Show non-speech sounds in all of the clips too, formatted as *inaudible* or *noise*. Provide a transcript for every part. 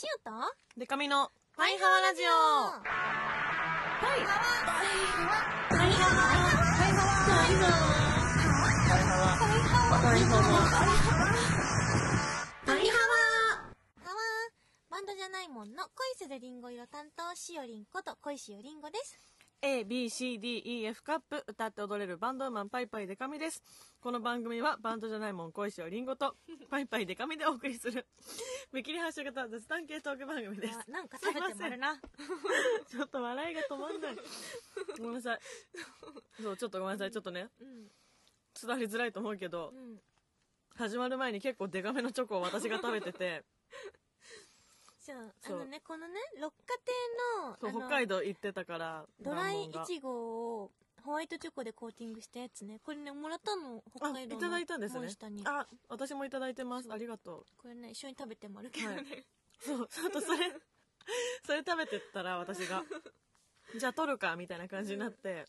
シオとデカミのパイハワラジオ。パイハワ。パイハワ。パイハワ。パイハワ。パイハワ。ハワ。バンドじゃないもんの恋するリンゴ色担当しおりんこと恋しおりんごです A, B, C, D, E, F カップ歌って踊れるバンドマンパイパイデカミです。この番組はバンドじゃないもん恋しおりんごと *laughs* パイパイデカミでお送りする見切り発車型雑談系トーク番組です。あなんか食べてもあるな。ちょっと笑いが止まんない。ごめんなさい。そうちょっとごめんなさい。ちょっとねうん伝わりづらいと思うけどうん。始まる前に結構デカめのチョコを私が食べててじゃああそう。のねこのね六花亭そうのあの北海道行ってたからドライイチゴをホワイトチョコでコーティングしたやつね。これねもらったの北あ海道のいただいたんですね。あ私もいただいてます。ありがとこれね一緒に食べてもあるけど。ね、はい。うそうちょっとそれ *laughs* それ食べてったら私が。じゃあ取るかみたいな感じになって。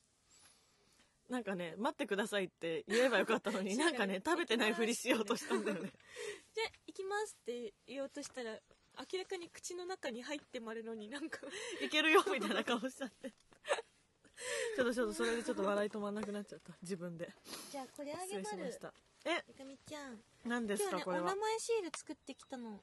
なんかね待ってくださいって言えばよかったのに *laughs* なんかね食べてないふりしようとしたんだよね。*laughs* じゃあ行きますって言おうとしたら明らかに口の中に入ってまるのになんか *laughs* いけるよみたいな顔しちゃって。ちょっとちょっとそれでちょっと笑い止まんなくなっちゃった。自分で。じゃあこれあ失げまる。礼しました。え？いかみちゃん。何です今日ねおかこれは？名前シール作ってきたの。わ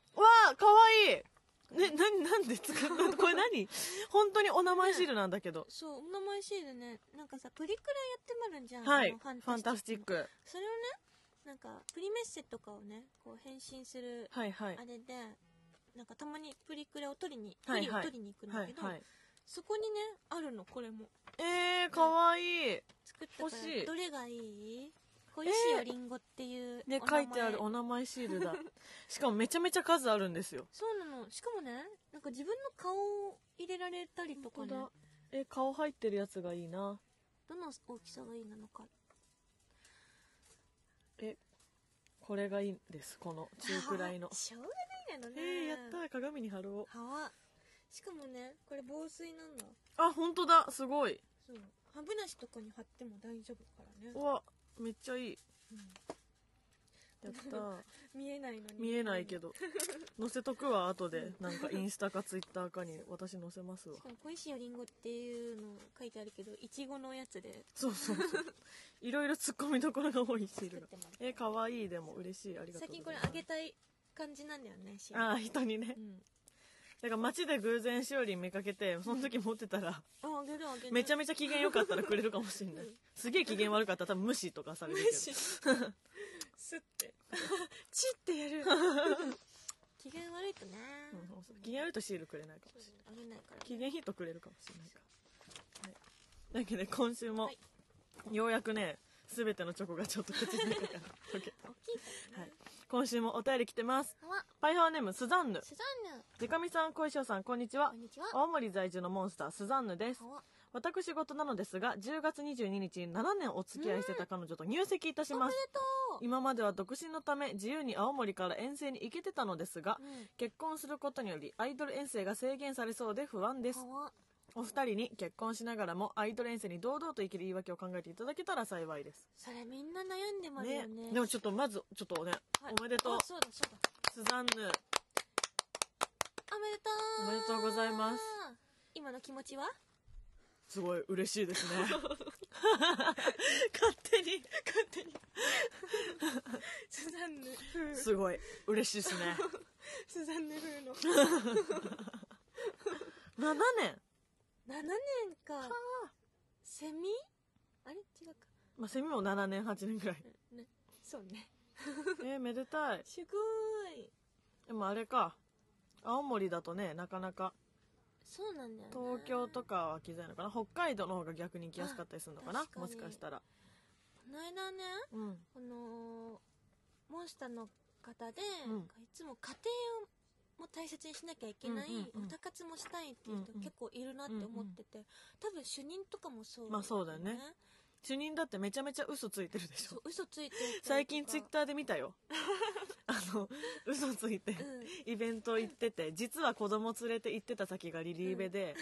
あかわいい。ね、な、なんで作った *laughs* これ何？本当にお名前シールなんだけど。そうお名前シールね。なんかさプリクラやってまるんじゃん。はい。ファンタスティック。それをねなんかプリメッセとかをねこう返信するはいはい。あ。れでなんかたまにプリクラを取りにはいはいプリを取りに行くんだけど、はいはい。そこにねあるのこれもえー、かわいい。作ったから欲しいどれがいい？小石よりんごっていうね、お名前書いてあるお名前シールだ。*laughs* しかもめちゃめちゃ数あるんですよ。そうなのしかもねなんか自分の顔を入れられたりとかね。え、顔入ってるやつがいいな。どの大きさがいいなのかえ、これがいいんです。この中くらいのあ。しょうがないなのねえー、やったー鏡に貼ろう。はわしかもねこれ防水なんだあ、本当だ。すごい。そう歯ブラシとかに貼っても大丈夫からねう、わ、めっちゃいい。うんやったー。*laughs* 見えないのに見えないけど。*laughs* 載せとくわ、後で。なんかインスタかツイッターかに私載せますわし。かも小石よりんごっていうの書いてあるけどいちごのやつでそうそうそう。*laughs* いろいろ突っ込みどころが多いシールがえ、かわいい。でも嬉しい。ありがとう最近これ。あげたい感じなんだよねああ、人にねう。んだから街で偶然しおりん見かけて、その時持ってたら、ああげるあげるめちゃめちゃ機嫌良かったらくれるかもしれない。すげえ機嫌悪かったら多分無視とかされるけど。スッて *laughs* チッてやる *laughs* 機嫌悪いとね、うん機嫌悪いとシールくれないかもしれない。あげないから機嫌いいとくれるかもしれないから。はい。だけど今週もはい、ようやくね、すべてのチョコがちょっと口の中から溶けた。はい。今週もお便り来てます。パイハーネーム、スザンヌ。スザンヌデカミさん、小石尾さん、こんにちはこん。にちは青森在住のモンスター、スザンヌです私事なのですが、10月22日に7年お付き合いしてた彼女と入籍いたします。おめでとう。今までは独身のため自由に青森から遠征に行けてたのですが、うん。結婚することによりアイドル遠征が制限されそうで不安です。お二人に結婚しながらもアイドル遠征に堂々と生きる言い訳を考えていただけたら幸いです。それみんな悩んでますよね。でもちょっとまずちょっとね、はい。おめでとう。あそうだそうだ。スザンヌ。おめでとう。おめでとうございます。今の気持ちは？すごい嬉しいですね。勝手に勝手に。スザンヌ。風すごい嬉しいですね。スザンヌ風の。7年。7年か。セミ？あれ？違うか。まあセミも7年8年ぐらい。ね。そうね。えー、めでたい。すごい。でもあれか。青森だとねなかなかそうなんだよね。東京とかは来づらいのかな？北海道の方が逆に行きやすかったりするのかな？もしかしたら。この間ねうん。このモンスターの方で、うん。いつも家庭をも大切にしなきゃいけない、うんうんうん。おたかつもしたいっていう人うんうん結構いるなって思ってて、多分主任とかもそう、まあそうだよね主任だってめちゃめちゃ嘘ついてるでしょ。嘘ついて最近ツイッターで見たよ。*laughs* あの嘘ついてうんイベント行ってて実は子供連れて行ってた先がリリーベで、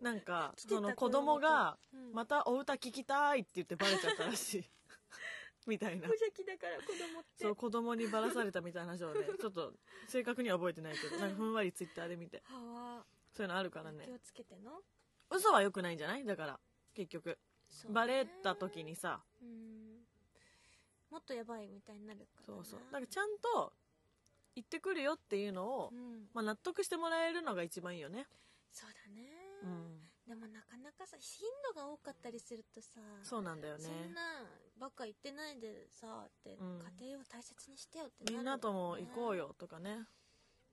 なんか *laughs* 来てたその子供がうん。またお歌聞きたいって言ってバレちゃったらしい。*laughs* みたいな。無邪気だから子供って。そう子供にばらされたみたいな話をねちょっと正確には覚えてないけどなんかふんわりツイッターで見て。そういうのあるからね。気をつけての。嘘は良くないんじゃない？だから結局そうね。バレた時にさ。うん。もっとやばいみたいになるからな。そうそう。だからちゃんと言ってくるよっていうのを、うん。まあ、納得してもらえるのが一番いいよね。そうだね、うん。でもなかなかさ頻度が多かったりするとさそうなんだよそんねなばっか言ってないでさって、うん。家庭を大切にしてよってみんなとも行こうよ、よとかね。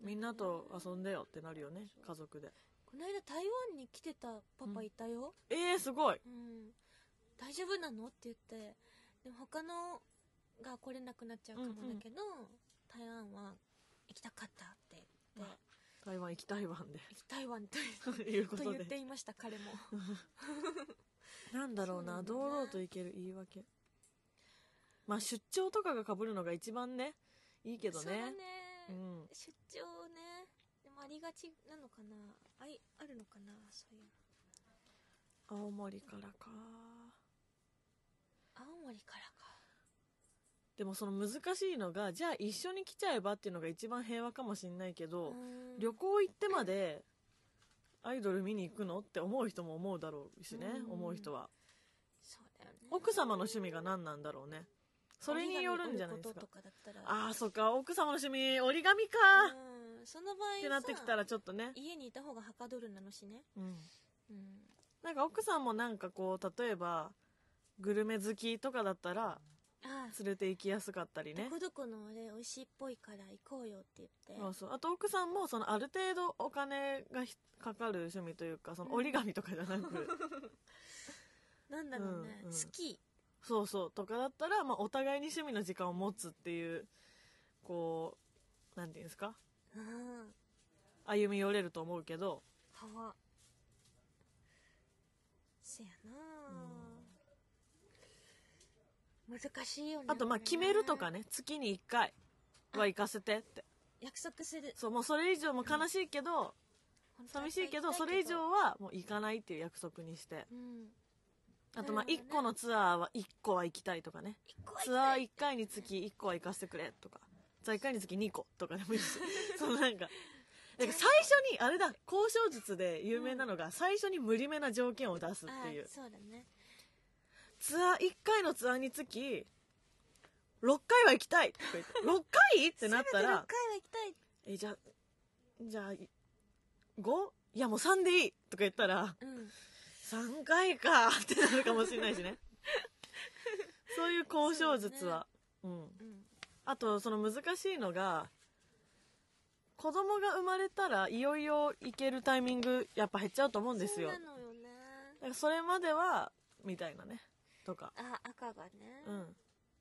みんなと遊んでよってなるよね家族でこの間台湾に来てたパパいたよ、えー、すごい。うん。大丈夫なの？って言って。でも他のが来れなくなっちゃうかもだけど、台湾は行きたかったって言って、台湾行きたいわんで。行きたいわんとと *laughs* いうことと言っでていました彼も。*laughs* なんだろうな。堂々と行ける言い訳。まあ出張とかが被るのが一番ねいいけどそうだねね、うん。出張ありがちなのかな？あいあるのかな？そういう青森からか。青森からか。でもその難しいのがじゃあ一緒に来ちゃえばっていうのが一番平和かもしんないけど、うん。旅行行ってまでアイドル見に行くのって思う人も思うだろうしね、うん。思う人は。そうだよね。奥様の趣味が何なんだろうね。それによるんじゃないですか。折り紙折ることとかだったら。ああそっか。奥様の趣味折り紙か。うんその場合ってなってきたらちょっとね、家にいた方がはかどるなのしね。うん、うん。なんか奥さんもなんかこう例えばグルメ好きとかだったらあ連れて行きやすかったりね。どこどこのあれ美味しいっぽいから行こうよって言って。そうそう。あと奥さんもそのある程度お金がひかかる趣味というかその折り紙とかじゃなく。*laughs* なんだろうね、うんうん。好き。そうそう。とかだったら、まあ、お互いに趣味の時間を持つっていうこうなんていうんですか？うん。歩み寄れると思うけど。はわせやな難しいよね。あとまあ決めるとかね。月に1回は行かせてって。約束する。そうもうそれ以上も悲しいけど、本当は寂しいけど。それ以上はもう行かないっていう約束にして。うん。あとまあ1なるほどね。個のツアーは1個は行きたいとかね。ツアーたい。1回につき1個は行かせてくれとかツアー1回につき2個とかでもいいし。*laughs* そのなんか。なんか最初にあれだ交渉術で有名なのが最初に無理めな条件を出すっていう。あそうだね。ツアー1回のツアーにつき6回は行きたいとか言って *laughs* 6回？ってなったら6回は行きたい。えじゃあじゃあ 5? いやもう3でいいとか言ったらうん。3回かってなるかもしれないしね。*laughs* そういう交渉術は。う,、ん。うんあとその難しいのが子供が生まれたらいよいよ行けるタイミングやっぱ減っちゃうと思うんですよ。そうなのよね。だからそれまではみたいなねとか。あ赤がね。うん。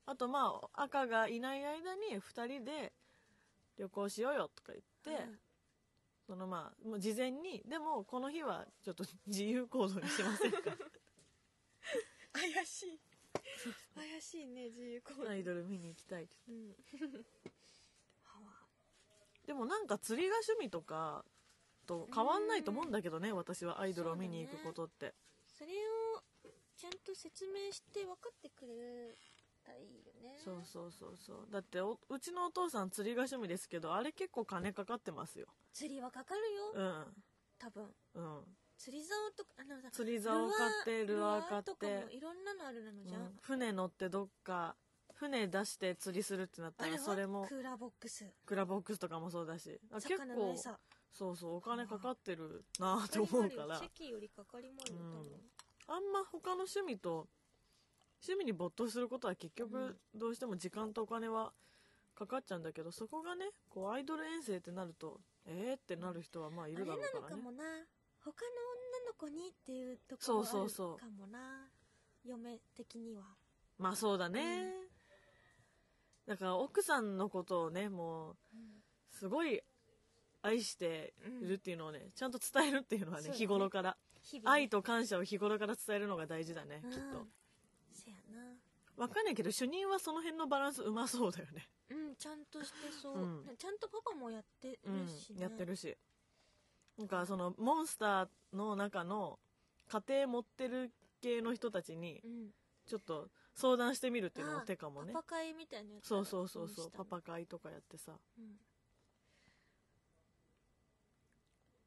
あとまあ赤がいない間に2人で旅行しようよとか言って、うん。そのまあもう事前にでもこの日はちょっと自由行動にしませんか？*laughs* 怪しい怪しいね自由行動。アイドル見に行きたいってうん。*laughs* でもなんか釣りが趣味とかと変わんないと思うんだけどね私はアイドルを見に行くことって。それをちゃんと説明して分かってくれたらいいよね。そうそうそうそう。だっておうちのお父さん釣りが趣味ですけどあれ結構金かかってますよ。釣りはかかるよ、うん。多分。うん、釣り竿とかあのさ釣り竿を買ってルアー買って。もいろんなのあるなのじゃん、うん船乗ってどっか船出して釣りするってなったらそれもクーラーボックス。クラボックスとかもそうだしあ結構そうそうお金かかってるなと思うから。よりかかりもあん。ま他の趣味と趣味に没頭することは結局うん。どうしても時間とお金はかかっちゃうんだけどそこがねこうアイドル遠征ってなるとえーってなる人はまあいるだろうあれなからねのかもな他の女の子にっていうとこそうろあるそう。そうかもな嫁的には。まあそうだね、だから奥さんのことをねもうすごい愛してるっていうのをねちゃんと伝えるっていうのはねね。日頃から。愛と感謝を日頃から伝えるのが大事だね、うんきっと。せやな。わかんないけど主任はその辺のバランスうまそうだよね。うんちゃんとしてそう、うん。ちゃんとパパもやってるうんし、ねやってるしなんかそのモンスターの中の家庭持ってる系の人たちにうん。ちょっと相談してみるっていうのも手かもね。パパ会みたいなやつそうそうそうそうパパ会とかやってさ、うん。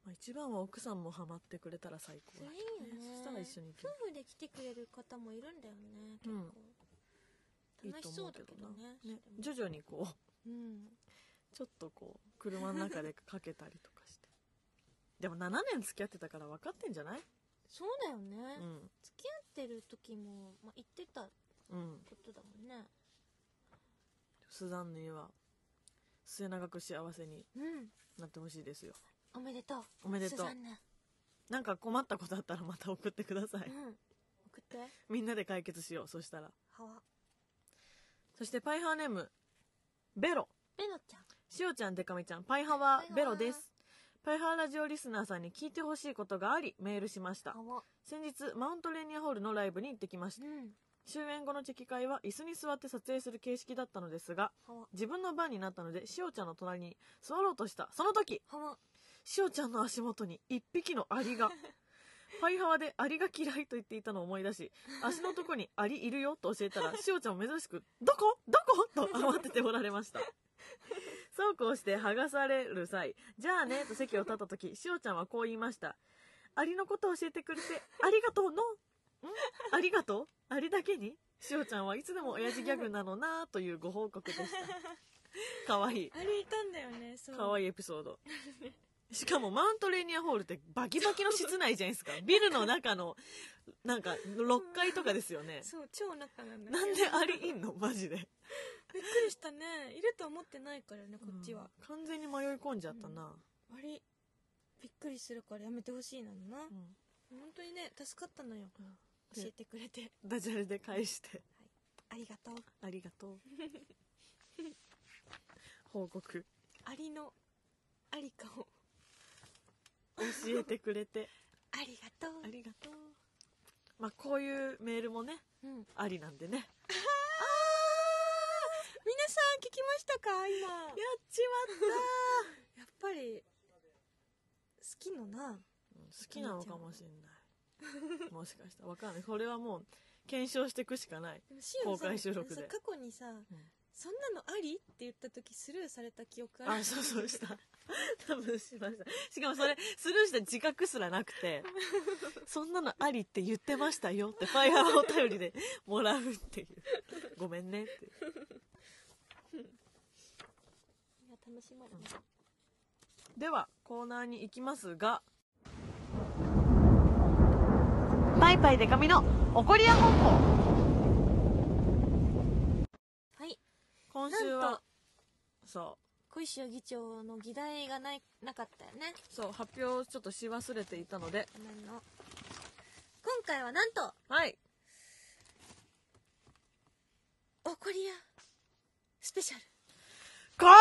まあ、一番は奥さんもハマってくれたら最高それだいいよね。そしたら一緒に行ける。夫婦で来てくれる方もいるんだよね結構、いいと楽しそうだ思うけどな。けどねねそれも徐々にこう。うん。*laughs* ちょっとこう車の中でかけたりとかでも7年付き合ってたから分かってんじゃない？そうだよね、うん。付き合ってる時も、まあ、言ってたうんことだもんね。スザンヌには末永く幸せにうん。なってほしいですよ。おめでとう。おめでとう。なんか困ったことあったらまた送ってください。うん。送って。みんなで解決しようそしたら。はわ。そしてパイハーネームベロ。ベノちゃん。しおちゃんでかみちゃんパイハはベロですパイハーラジオリスナーさんに聞いてほしいことがありメールしました。先日マウントレーニアホールのライブに行ってきました。うん。終演後のチェキ会は椅子に座って撮影する形式だったのですが自分の番になったのでしおちゃんの隣に座ろうとした。その時しおちゃんの足元に一匹のアリが *laughs* パイハワでアリが嫌いと言っていたのを思い出し足のとこにアリいるよと教えたらしおちゃんも珍しく「どこ？どこ?」と慌てておられましたそうこうして剥がされる際「じゃあね」と席を立った時しおちゃんはこう言いました「アリのことを教えてくれてありがとうの？ん？ありがとう？アリだけに?」しおちゃんはいつでも親父ギャグなのなというご報告でしたかわいいあれいたんだよねそうかわいいエピソード。しかもマウントレーニアホールってバキバキの室内じゃないですか。ビルの中の、なんか6階とかですよね。そう超仲なんだなんでアリいんの？マジで。びっくりしたね。いると思ってないからねこっちは、うん完全に迷い込んじゃったな。あれびっくりするからやめてほしいなのな、うん。本当にね助かったのよ。うん。教えてくれて。ダジャレで返して、ありがとう。ありがとう。*laughs* 報告。アリのありかを。教えてくれて、*laughs* ありがとう。ありがとう。まあ、こういうメールもね、うん。ありなんでね。聞きましたか？今やっちまっやっぱり好きのなた好きなのかもしれない。もしかしたら。わかんない。これはもう、検証していくしかない。公開収録でさ過去にさ、そんなのあり？って言った時スルーされた記憶ある？あ、そうそうした。多分しました。しかもそれ、スルーした自覚すらなくて、そんなのありって言ってましたよって、ファイヤーお便りでもらうっていう。ごめんねって。*laughs* いや楽しまるね。では、コーナーに行きますが、パイパイデカミの怒りや本はい。今週はなんと、そ小石議長の議題がないなかったよね。う、そう、発表をちょっとし忘れていたので、ごめんの今回はなんとはい。怒りやスペシャル。いこら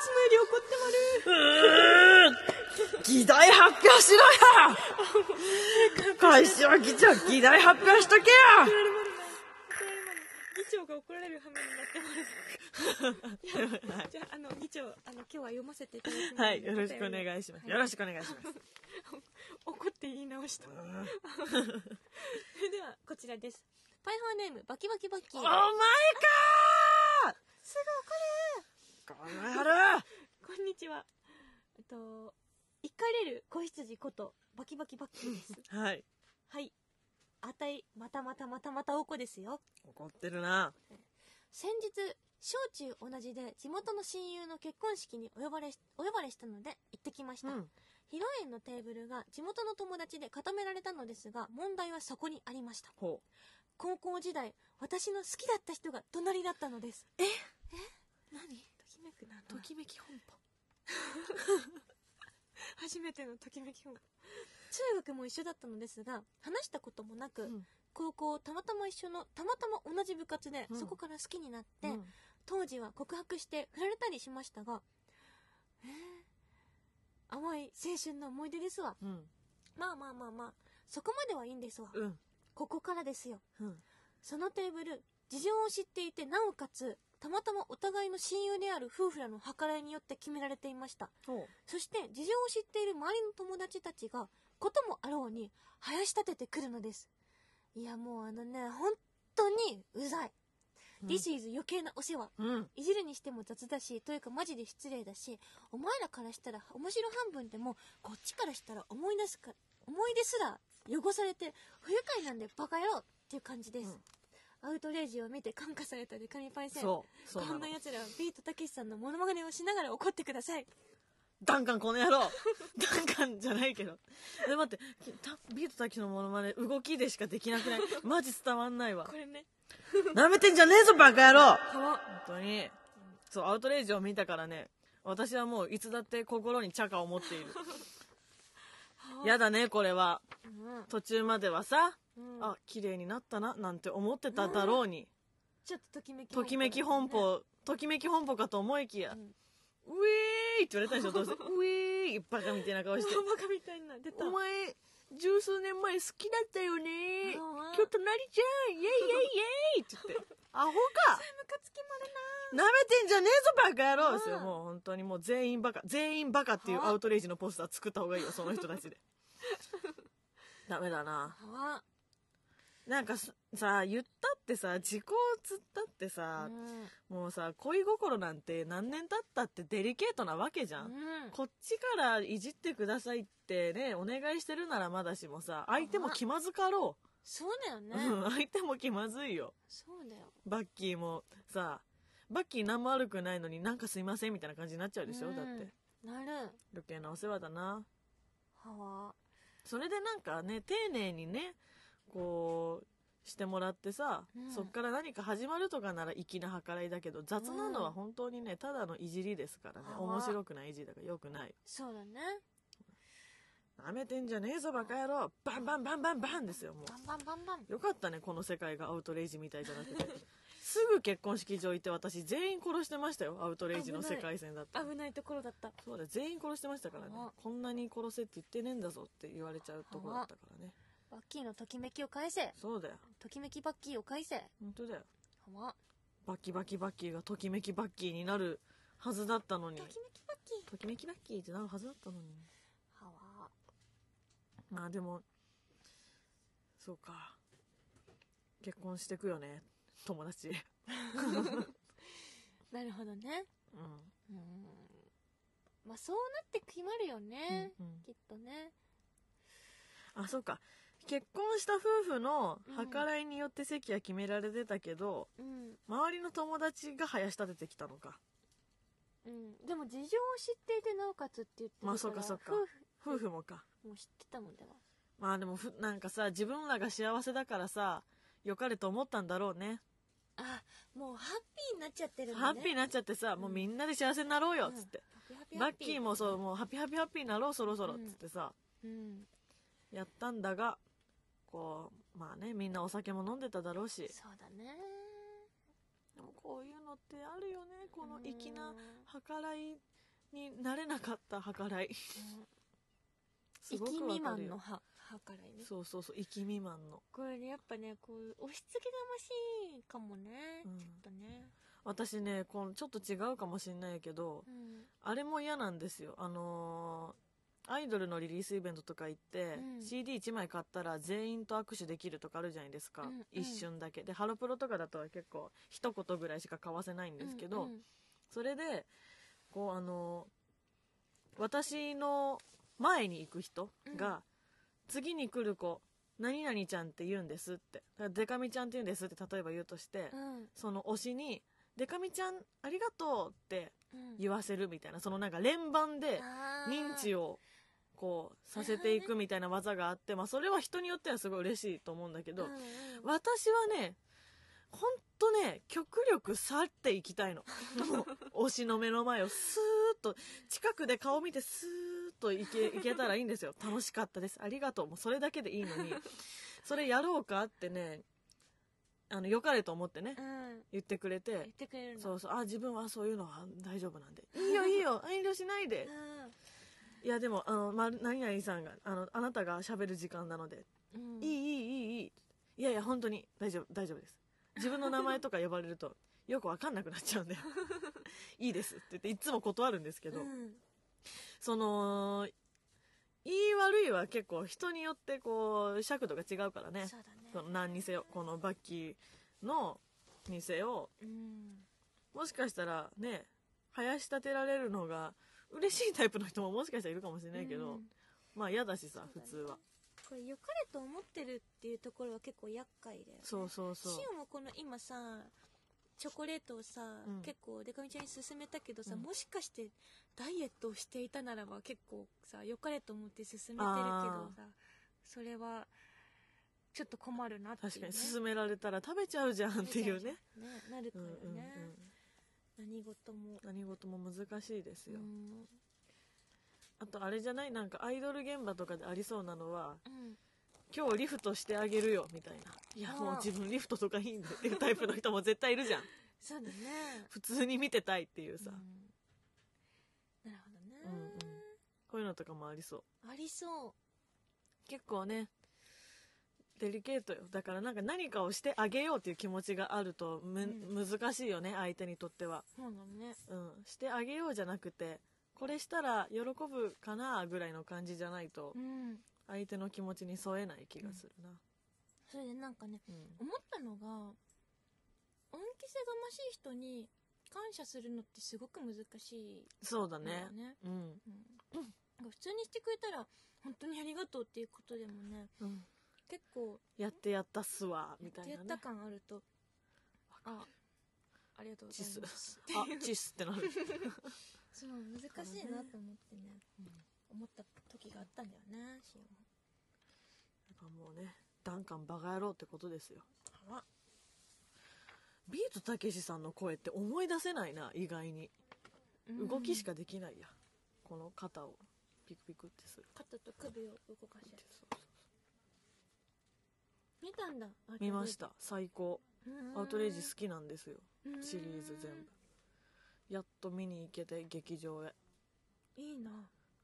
つもより怒ってまる。ー議題発表しろよ *laughs* 会社は議長、議題発表しとけよ議長が怒られる羽目になってます。じゃああの議長あの今日は読ませていただきます。はい、よろしくお願いします。はい。よろしくお願いします。*laughs* 怒って言い直した。*laughs* それではこちらですパイハーネームバキバキバッキー。お前かすーこの野郎ぐこんにちは。えっと怒れる子羊ことバキバキバッキーです。はい。はい。あたいまたまたまたまたおこですよ。怒ってるな。先日小中同じで地元の親友の結婚式にお呼ばれしお呼ばれしたので行ってきました、うん。披露宴のテーブルが地元の友達で固められたのですが問題はそこにありました。ほ高校時代私の好きだった人が隣だったのです。え？え？何？ときめくなう。ときめき本舗。*laughs* 初めてのときめき本中学も一緒だったのですが話したこともなく、うん。高校たまたま一緒のたまたま同じ部活で、うん。そこから好きになって、うん。当時は告白して振られたりしましたがえー？甘い青春の思い出ですわ。うん。まあまあまあまあそこまではいいんですわ、うん。ここからですようん。そのテーブル事情を知っていてなおかつたまたまお互いの親友である夫婦らの計らいによって決められていました。そして事情を知っている周りの友達たちがこともあろうに生やし立ててくるのですいやもうあのね本当にうざい、うん This is 余計なお世話うん。いじるにしても雑だしというかマジで失礼だしお前らからしたら面白半分でもこっちからしたら思い出すか思い出すら汚されて不愉快なんでバカ野郎っていう感じです、アウトレイジを見て感化されたデカミパイセンそう。そうなんな。奴らはビートたけしさんのモノマネをしながら怒ってくださいダンカンこの野郎 *laughs* ダンカンじゃないけど。で、待って、きたビートたけしのモノマネ、動きでしかできなくない？*laughs* マジ伝わんないわこ。れね舐めてんじゃねえぞ、バカ野郎は本当に。そう、アウトレイジを見たからね、私はもういつだって心にチャカを持っている。*laughs* やだね、これは。うん途中まではさ、うんあ、綺麗になったな、なんて思ってただろうに。ちょっとときめきときめき本舗、ときめき本舗かと思いきや、うんウェーイって言われたでしょ、どうせ。*laughs* ウェーイバカみたいな顔して。バカみたいな出たお前、十数年前好きだったよね。ああ今日隣じゃんイェイイェイイェイって言って。*laughs* アホかムカつきまる舐めてんじゃねえぞバカ野郎ですよ。うんもう本当にもう全員バカ。全員バカっていうアウトレイジのポスター作った方がいいよ、その人たちで。*laughs* ダメだな。なはなんかささ、言ったってさ、時効つったってさ、うんもうさ、恋心なんて何年経ったってデリケートなわけじゃん。うんこっちからいじってくださいってね、お願いしてるならまだしもさ、相手も気まずかろそうだよう。ねうん、相手も気まずいよ。そうだよバッキーもさ、バッキー何も悪くないのになんかすいませんみたいな感じになっちゃうでしょ、うんだって。なる余計なお世話だな。はわそれでなんかね、丁寧にね、こう、してもらってさ、うん。そっから何か始まるとかなら粋な計らいだけど、雑なのは本当にね、ただのいじりですからね。はあ面白くないいじりだから良くない。そうだね。舐めてんじゃねえぞバカ野郎。バンバンバンバンバンですよもバンバンバンバン。うよかったねこの世界がアウトレイジみたいじゃなくてすぐ結婚式場行って私全員殺してましたよ。アウトレイジの世界線だった。ら危ないところだった。そうだよ全員殺してましたからね。あ。こんなに殺せって言ってねえんだぞって言われちゃうとこだったからね。バッキーのときめきを返せ。そうだよ。ときめきバッキーを返せ。は本当だよ。わバキバキバッキーがときめきバッキーになるはずだったのに。ときめきバッキー。ときめきバッキーってなるはずだったのに。はわまあでもそうか。結婚してくよね友達。*laughs* なるほどね。うん。うん。まあそうなって決まるよね、うんうん。きっとね。あそうか。結婚した夫婦のうん。計らいによって席は決められてたけど、うん。周りの友達が林立ててきたのか。うん。でも事情を知っていてなおかつって言ってるからまあそうかそうか。夫夫婦もか。婦も知ってたもんでは。まあでもふなんかさ自分らが幸せだからさ良かれと思ったんだろうねあもうハッピーになっちゃってるね。ハッピーになっちゃってさ、もうみんなで幸せになろうよっつって、うんハッキーもそうもうハッピーハッピーハッピーになろうそろそろっつってさ、うん。やったんだがこうまあねみんなお酒も飲んでただろうし。そうだね。でもこういうのってあるよねこの粋なうん。計らいになれなかった計らい。*laughs* す生きごくわ未かるよ。満のは計らいね。そうそうそう生き未満の。これねやっぱねこういう押し付けがましいかもね、うん。ちょっとね。私ねこのちょっと違うかもしんないけどうんあれも嫌なんですよ。あのーアイドルのリリースイベントとか行って、うん。CD1 枚買ったら全員と握手できるとかあるじゃないですか、うんうん。一瞬だけ。でハロプロとかだと結構一言ぐらいしか交わせないんですけど、うんうん。それでこうあの私の前に行く人が、次に来る子何々ちゃんって言うんですって。だからデカミちゃんって言うんですって例えば言うとして、うん。その推しに「デカミちゃんありがとう」ってうん。言わせるみたいなそのなんか連番で認知をこうさせていくみたいな技があって、*laughs* まあ、それは人によってはすごい嬉しいと思うんだけど、うんうん。私はねほんとね極力去っていきたいの。*laughs* 推しの目の前をスーッと近くで顔見てスーッといけいけたらいいんですよ。楽しかったです。ありがとう。もうそれだけでいいのに。それやろうかってねあの良かれと思ってねうん。言ってくれ言っててくれるの。そうそう。あ自分はそういうのは大丈夫なんで。いいよいいよ。遠慮しないで。いやでもあの、ま、何々さんがあのあなたが喋る時間なので。うん。うんいいいいいいいい。いやいや本当に大丈夫大丈夫です。自分の名前とか呼ばれるとよくわかんなくなっちゃうんで。*laughs* いいですって言っていつも断るんですけど、うんその言い悪いは結構人によってこう尺度が違うからね。そうだね。その何にせよこのバッキーのにせようん。もしかしたらね林立てられるのが嬉しいタイプの人ももしかしたらいるかもしれないけど、うん。まあ嫌だしさね。普通は。これ良かれと思ってるっていうところは結構厄介だよね。そうそうそう。シオもこの今さチョコレートをさ、うん。結構デカミちゃんに勧めたけどさ、うん。もしかしてダイエットをしていたならば結構さ良かれと思って勧めてるけどあさそれはちょっと困るなっていう、ね、確かに勧められたら食べちゃうじゃんっていうね。ねなるからうんうんうんね、何事も。何事も難しいですよ、うん。あとあれじゃない？なんかアイドル現場とかでありそうなのはうん今日リフトしてあげるよみたいな。いやもう自分リフトとかいいんだっていうタイプの人も絶対いるじゃん。そうだね。普通に見てたいっていうさ、うん。なるほどね、うんうん。こういうのとかもありそう。ありそう。結構ねデリケートよ。だからなんか何かをしてあげようっていう気持ちがあるとむ、う難しいよね相手にとっては。そうだね。うん。してあげようじゃなくてこれしたら喜ぶかなぐらいの感じじゃないと。うん相手の気持ちに添えない気がするな、それでなんかねうん。思ったのが恩着せがましい人に感謝するのってすごく難しいそうだね。ね、うん、うん。なんか普通にしてくれたら本当にありがとうっていうことでもねうん、結構やってやったっすわみたいなね。やった感あるとあありがとうございます。あチスってなる。*laughs* そう難しいなと思ってね、思った時があったんだよねぱもうねダンカンバカ野郎ってことですよ。あビートたけしさんの声って思い出せないな意外に。動きしかできないや、この肩をピクピクってする。肩と首を動かして。そうそう見たんだ見ました。最高。アウトレイジ好きなんですよ。うん。シリーズ全部。やっと見に行けて劇場へ。いいな。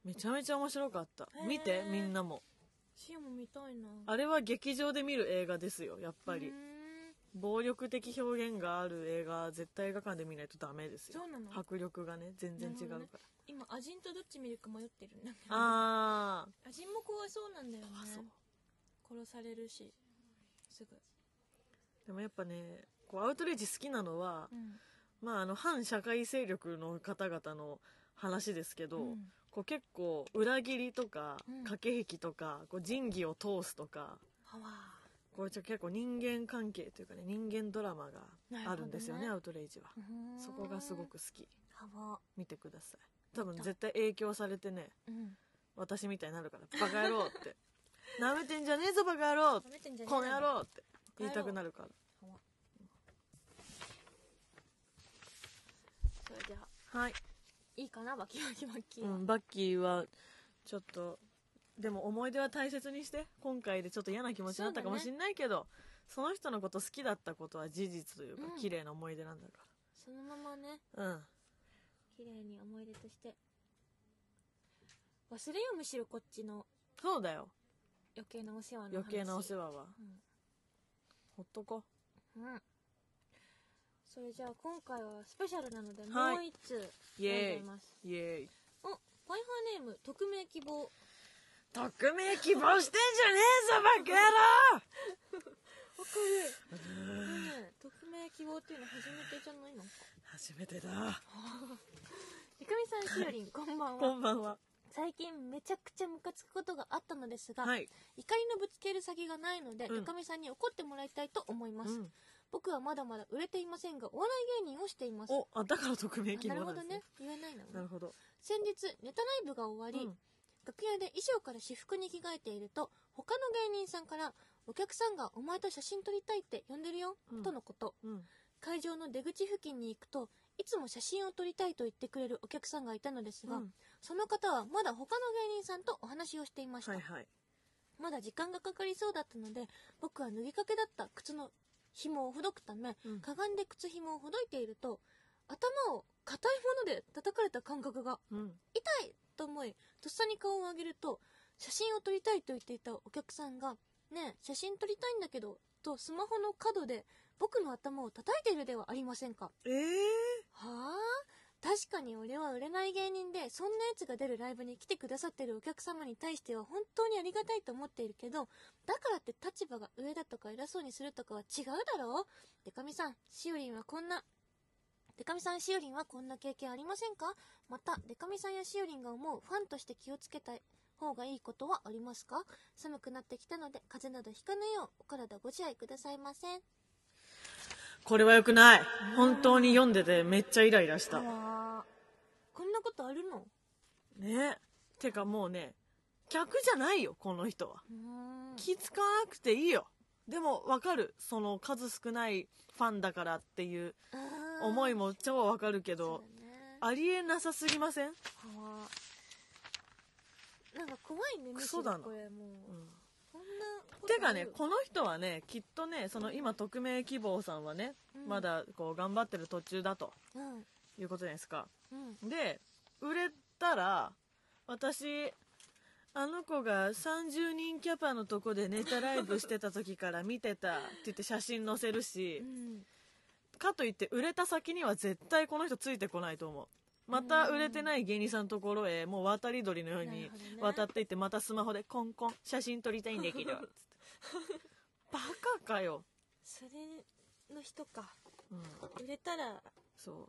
めちゃめちゃ面白かった。見てみんなもシも見たいな。あれは劇場で見る映画ですよやっぱり。暴力的表現がある映画絶対映画館で見ないとダメですよ。そうなの？迫力がね全然違うから、なるほ今アジンとどっち見るか迷ってるんだけど。あアジンも怖そうなんだよね。あそう。殺されるし。すぐ。でもやっぱねこうアウトレイジ好きなのは、うん。まああの反社会勢力の方々の話ですけど、うんこう結構裏切りとか、うん。駆け引きとかこう仁義を通すとかこうちょ結構人間関係というかね人間ドラマがあるんですよねなるアウトレイジは。そこがすごく好き。見てください。多分絶対影響されてねうん。私みたいになるからバカ野郎って。*laughs* なめてんじゃねえぞバカ野郎この野郎って言いたくなるから。それじゃあはい、いいかなバキバキバキは、うん、バッキーはちょっとでも思い出は大切にして今回でちょっと嫌な気持ちになったかもしれないけどそ,、の人のこと好きだったことは事実というか、うん。綺麗な思い出なんだかそのままねらうん。綺麗に思い出として忘れようむしろこっちのそうだよ。余計なお世話の話。余計なお世話は。うん。ほっとこ。うんそれじゃあ今回はスペシャルなのではい。もう一通イエーイ。ございます。イエーイ。おファイハーネーム匿名希望。匿名希望してんじゃねえぞバカ野郎わかる。ねえ匿名希望っていうの初めてじゃないの？か初めてだ。ゆかみさんしおりんこんばんこはんばんは。最近めちゃくちゃムカつくことがあったのですが、はい。怒りのぶつける先がないので、うん。ゆかみさんに怒ってもらいたいと思います、うん僕はまだまだ売れていませんがお笑い芸人をしています。おあだから匿名希なるほどね。言えないなるほど。先日ネタライブが終わり、うん。楽屋で衣装から私服に着替えていると他の芸人さんからお客さんがお前と写真撮りたいって呼んでるよ、うん。とのこと。うん。会場の出口付近に行くといつも写真を撮りたいと言ってくれるお客さんがいたのですが、うん。その方はまだ他の芸人さんとお話をしていました、はいはい。まだ時間がかかりそうだったので僕は脱ぎかけだった靴の紐をほどくため、うん。かがんで靴紐をほどいていると頭を硬いもので叩かれた感覚がうん。痛いと思いとっさに顔を上げると写真を撮りたいと言っていたお客さんが「ねえ写真撮りたいんだけど」とスマホの角で僕の頭を叩いているではありませんか？ええはあ？確かに俺は売れない芸人でそんなやつが出るライブに来てくださってるお客様に対しては本当にありがたいと思っているけどだからって立場が上だとか偉そうにするとかは違うだろ？うデカミさんしおりんはこんなデカミさんしおりんはこんな経験ありませんか？またデカミさんやしおりんが思うファンとして気をつけたい方がいいことはありますか？寒くなってきたので風邪などひかないようお体ご自愛くださいませ。これは良くない。本当に読んでてめっちゃイライラした。わこんなことあるの？ね。てかもうね、客じゃないよ、この人は。気使わなくていいよ。でもわかる。その数少ないファンだからっていう思いも超わかるけど、ありえなさすぎません？はあなんか怖いねむだなこれもう、うんてかねこの人はねきっとねその今匿名希望さんはね、うん。まだこう頑張ってる途中だとうん。いうことじゃないですか。うん。で売れたら私あの子が30人キャパのとこでネタライブしてた時から見てた *laughs* って言って写真載せるしうん。かといって売れた先には絶対この人ついてこないと思うまた売れてない芸人さんのところへもう渡り鳥のように渡っていってまたスマホでコンコン写真撮りたいんだけどつってバカかよ、それの人か。うん、売れたらそ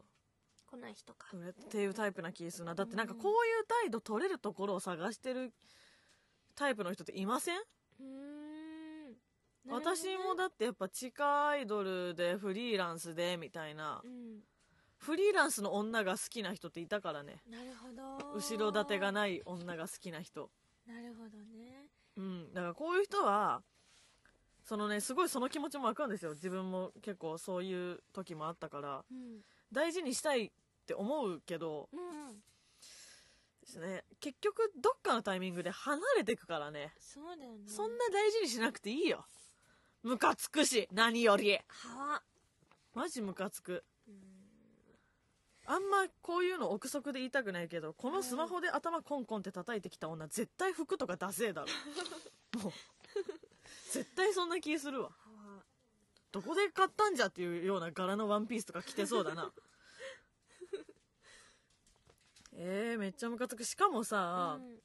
来ない人か。っていうタイプな気するな。だってなんかこういう態度取れるところを探してるタイプの人っていません？うーん。私もだってやっぱ地下アイドルでフリーランスでみたいな。うんフリーランスの女が好きな人っていたからね。なるほど。後ろ盾がない女が好きな人。なるほどね。うん。だからこういう人はそのねすごいその気持ちもわかるんですよ。自分も結構そういう時もあったから。うん。大事にしたいって思うけどうんうん。ですね。結局どっかのタイミングで離れてくからね。そうだよね。そんな大事にしなくていいよ。ムカつくし何より。はわマジムカつく。うんあんまこういうの憶測で言いたくないけどこのスマホで頭コンコンって叩いてきた女絶対服とかダセえだろ。*laughs* もう。絶対そんな気するわ。どこで買ったんじゃっていうような柄のワンピースとか着てそうだな。*laughs* えー、めっちゃムカつく。しかもさ、うん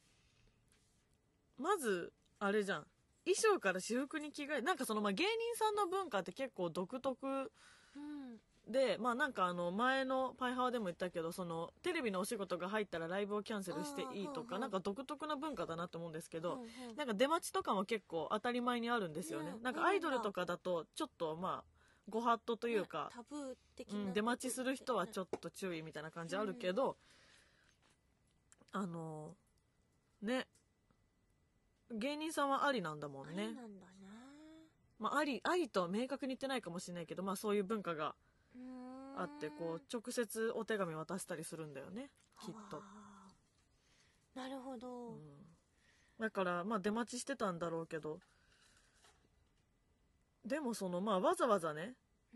まずあれじゃん。衣装から私服に着替えなんかそのまあ芸人さんの文化って結構独特うんでまあなんかあの前のパイハワでも言ったけどそのテレビのお仕事が入ったらライブをキャンセルしていいとかなんか独特な文化だなと思うんですけど、なんか出待ちとかも結構当たり前にあるんですよね、ねなんかアイドルとかだとちょっとまあご法度というか、タブー的な、うん、出待ちする人はちょっと注意みたいな感じあるけど、あのね芸人さんはありなんだもんね。ありなんだな。まあ、ありありとは明確に言ってないかもしれないけど、まあ、そういう文化があってこう直接お手紙渡したりするんだよね。きっと、はあ。なるほど、うん、だからまあ出待ちしてたんだろうけど。でもそのまあわざわざね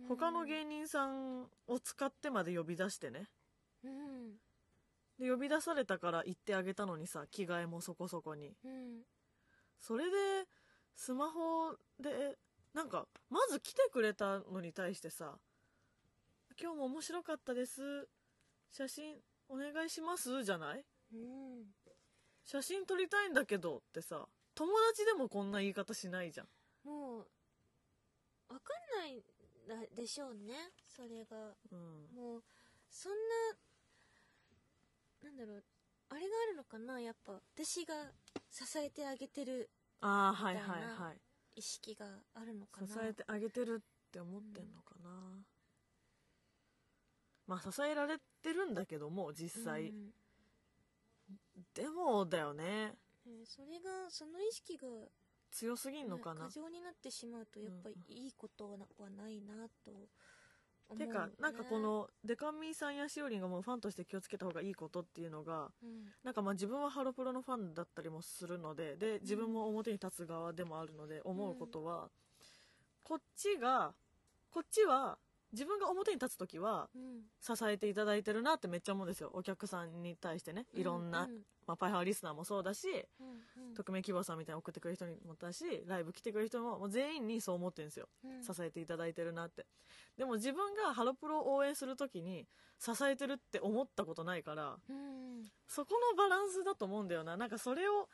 他の芸人さんを使ってまで呼び出してね。うん。で呼び出されたから行ってあげたのにさ着替えもそこそこに。うん。それでスマホでなんかまず来てくれたのに対してさ「今日も面白かったです。写真お願いします」じゃない？うん。写真撮りたいんだけどってさ友達でもこんな言い方しないじゃん。もうわかんないなでしょうね。それが。うん。もうそんななんだろう。あれがあるのかな？やっぱ私が支えてあげてる。ああはいはいはい。意識があるのか支なえてあげてるって思ってんのかな、まあ支えられてるんだけども実際、うん。でもだよね。えーそれがその意識が、ね強すぎんのかな。過剰になってしまうとやっぱりいいことはないなと思う、てかねなんかこ、のデカミさんやしおりんがもうファンとして気をつけた方がいいことっていうのがうん。なんかまあ自分はハロプロのファンだったりもするのでで自分も表に立つ側でもあるので思うことは、こっちがこっちは自分が表に立つ時はうん。支えていただいてるなってめっちゃ思うんですよ。お客さんに対してね。いろんな、うん。まあ、パイハワリスナーもそうだしうんうん。匿名希望さんみたいに送ってくれる人にもだしライブ来てくれる人ももう全員にそう思ってるんですよ。うん。支えていただいてるなって。でも自分がハロプロを応援する時に支えてるって思ったことないからうん。そこのバランスだと思うんだよな。なんかそれを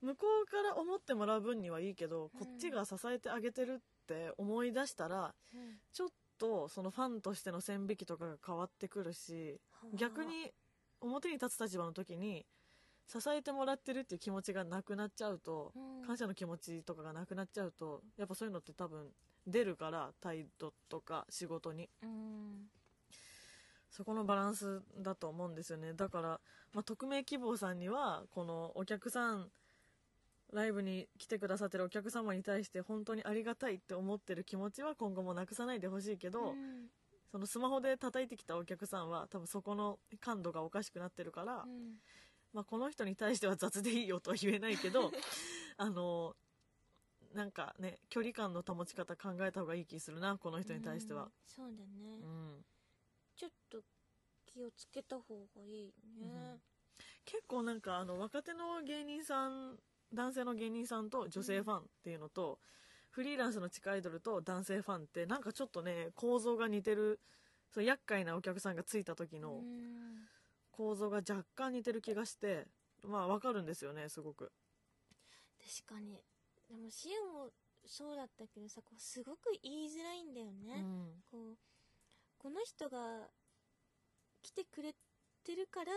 向こうから思ってもらう分にはいいけどこっちが支えてあげてるって思い出したらうん。ちょっとそのファンとしての線引きとかが変わってくるし逆に表に立つ立場の時に支えてもらってるっていう気持ちがなくなっちゃうとうん。感謝の気持ちとかがなくなっちゃうとやっぱそういうのって多分出るから態度とか仕事に。うん。そこのバランスだと思うんですよね。だから、まあ、匿名希望さんにはこのお客さんライブに来てくださってるお客様に対して本当にありがたいって思ってる気持ちは今後もなくさないでほしいけど、うん。そのスマホで叩いてきたお客さんは多分そこの感度がおかしくなってるから、うん。まあ、この人に対しては雑でいいよとは言えないけど *laughs* あのなんかね距離感の保ち方考えた方がいい気するなこの人に対しては。うん、そうだね、うん。ちょっと気をつけた方がいいね、結構なんかあの若手の芸人さん男性の芸人さんと女性ファンっていうのと、フリーランスの地下アイドルと男性ファンってなんかちょっとね構造が似てるそう厄介なお客さんがついた時のうん。構造が若干似てる気がしてまあわかるんですよねすごく。確かに。でもシオもそうだったけどさこうすごく言いづらいんだよね、うん。こうこの人が来てくれてるから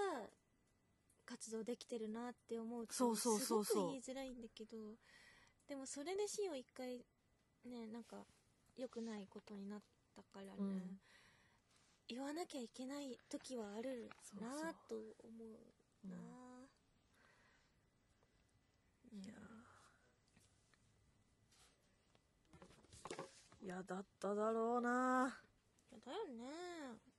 活動できてるなって思うとすごく言いづらいんだけどでもそれでシオ一回ねなんか良くないことになったからね、うん。言わなきゃいけない時はあるなと思ううん。な、いや。嫌だっただろうな。だよね